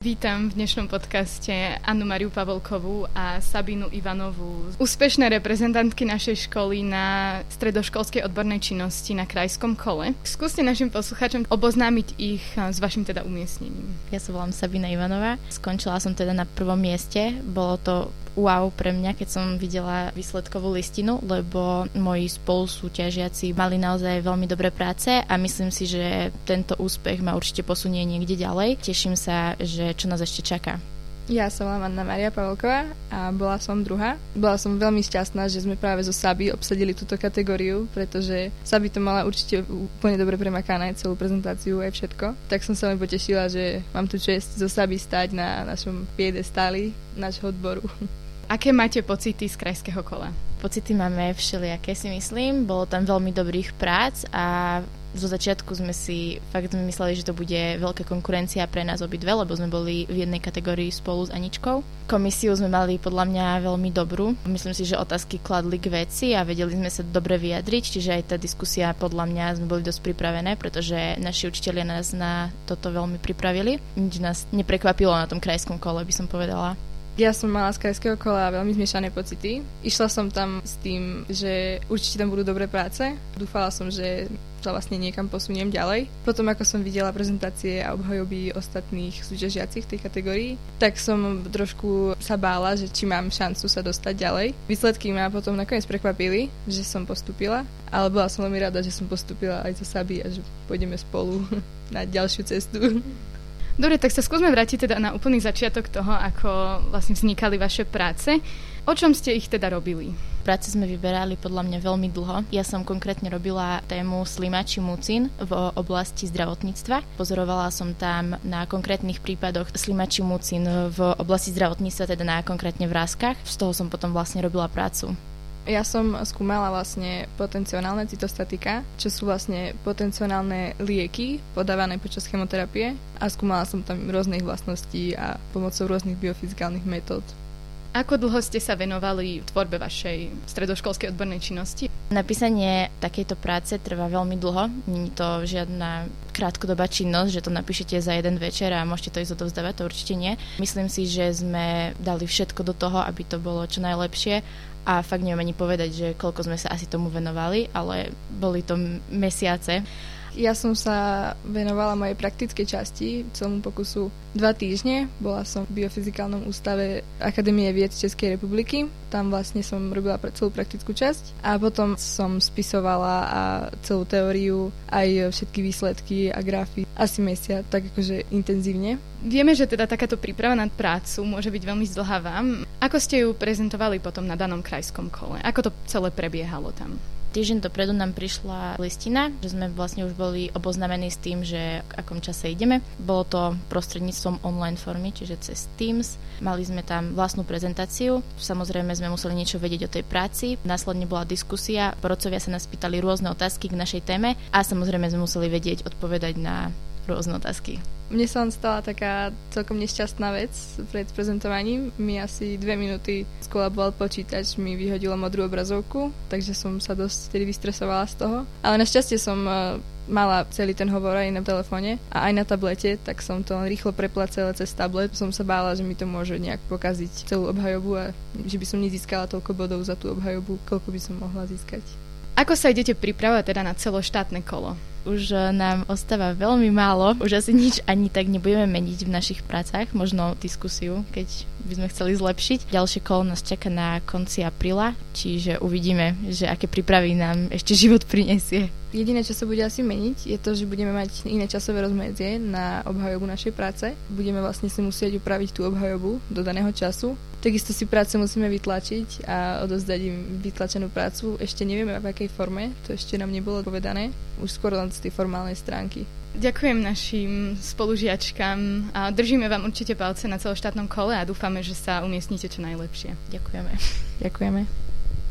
Vítam v dnešnom podcaste Annu Mariu Pavolkovú a Sabinu Ivanovú, úspešné reprezentantky našej školy na stredoškolskej odbornej činnosti na krajskom kole. Skúste našim poslucháčom oboznámiť ich s vašim teda umiestnením. Ja sa volám Sabina Ivanová, skončila som teda na prvom mieste. Bolo to wow pre mňa, keď som videla výsledkovú listinu, lebo moji spolusúťažiaci mali naozaj veľmi dobré práce a myslím si, že tento úspech ma určite posunie niekde ďalej. Teším sa, že čo nás ešte čaká. Ja volám Anna Maria Pavelková a bola som druhá. Bola som veľmi šťastná, že sme práve zo Saby obsadili túto kategóriu, pretože Saby to mala určite úplne dobre premakané, celú prezentáciu aj všetko. Tak som sa veľmi potešila, že mám tu čest zo Saby stať na našom piedestáli nášho odboru. Aké máte pocity z krajského kola? Pocity máme všelijaké si myslím. Bolo tam veľmi dobrých prác a zo začiatku sme si fakt sme mysleli, že to bude veľká konkurencia pre nás obidve, lebo sme boli v jednej kategórii spolu s Aničkou. Komisiu sme mali podľa mňa veľmi dobrú. Myslím si, že otázky kladli k veci a vedeli sme sa dobre vyjadriť, čiže aj tá diskusia podľa mňa sme boli dosť pripravené, pretože naši učiteľia nás na toto veľmi pripravili. Nič nás neprekvapilo na tom krajskom kole, by som povedala. Ja som mala z krajského kola veľmi zmiešané pocity. Išla som tam s tým, že určite tam budú dobré práce. Dúfala som, že sa vlastne niekam posuniem ďalej. Potom ako som videla prezentácie a obhajoby ostatných súťažiacich tej kategórii, tak som trošku sa bála, že či mám šancu sa dostať ďalej. Výsledky ma potom nakoniec prekvapili, že som postupila, ale bola som veľmi rada, že som postupila aj zo Saby a že pôjdeme spolu na ďalšiu cestu. Dobre, tak sa skúsme vrátiť teda na úplný začiatok toho, ako vlastne vznikali vaše práce. O čom ste ich teda robili? Práce sme vyberali podľa mňa veľmi dlho. Ja som konkrétne robila tému slimači mucin v oblasti zdravotníctva. Pozorovala som tam na konkrétnych prípadoch slimači mucin v oblasti zdravotníctva, teda na konkrétne vrázkach. Z toho som potom vlastne robila prácu. Ja som skúmala vlastne potenciálne cytostatika, čo sú vlastne potenciálne lieky podávané počas chemoterapie a skúmala som tam rôznych vlastností a pomocou rôznych biofyzikálnych metód. Ako dlho ste sa venovali tvorbe vašej stredoškolskej odbornej činnosti? Napísanie takejto práce trvá veľmi dlho. Není to žiadna krátkodobá činnosť, že to napíšete za jeden večer a môžete to ísť odovzdávať, to určite nie. Myslím si, že sme dali všetko do toho, aby to bolo čo najlepšie a fakt neviem ani povedať, že koľko sme sa asi tomu venovali, ale boli to mesiace. Ja som sa venovala mojej praktickej časti, celom pokusu dva týždne. Bola som v biofyzikálnom ústave Akadémie vied Českej republiky. Tam vlastne som robila celú praktickú časť a potom som spisovala a celú teóriu, aj všetky výsledky a grafy. Asi mesiac, tak akože intenzívne. Vieme, že teda takáto príprava na prácu môže byť veľmi zdlhavá. Ako ste ju prezentovali potom na danom krajskom kole? Ako to celé prebiehalo tam? Týždeň dopredu nám prišla listina, že sme vlastne už boli oboznamení s tým, že v akom čase ideme. Bolo to prostredníctvom online formy, čiže cez Teams. Mali sme tam vlastnú prezentáciu. Samozrejme sme museli niečo vedieť o tej práci. Následne bola diskusia, porodcovia sa nás pýtali rôzne otázky k našej téme a samozrejme sme museli vedieť odpovedať na rôzne otázky. Mne sa stala taká celkom nešťastná vec pred prezentovaním. Mi asi dve minúty skolaboval počítač, mi vyhodilo modrú obrazovku, takže som sa dosť tedy vystresovala z toho. Ale našťastie som e, mala celý ten hovor aj na telefóne a aj na tablete, tak som to len rýchlo prepla celé cez tablet. Som sa bála, že mi to môže nejak pokaziť celú obhajobu a že by som nezískala toľko bodov za tú obhajobu, koľko by som mohla získať. Ako sa idete pripravovať teda na celoštátne kolo? Už e, nám ostáva veľmi málo, už asi nič ani tak nebudeme meniť v našich prácach, možno diskusiu, keď by sme chceli zlepšiť. Ďalšie kolo nás čaká na konci apríla, čiže uvidíme, že aké prípravy nám ešte život prinesie. Jediné, čo sa bude asi meniť, je to, že budeme mať iné časové rozmedzie na obhajobu našej práce. Budeme vlastne si musieť upraviť tú obhajobu do daného času. Takisto si práce musíme vytlačiť a odozdať im vytlačenú prácu. Ešte nevieme v akej forme, to ešte nám nebolo povedané. Už skôr len z tej formálnej stránky. Ďakujem našim spolužiačkám a držíme vám určite palce na celoštátnom kole a dúfame, že sa umiestnite čo najlepšie. Ďakujeme. Ďakujeme.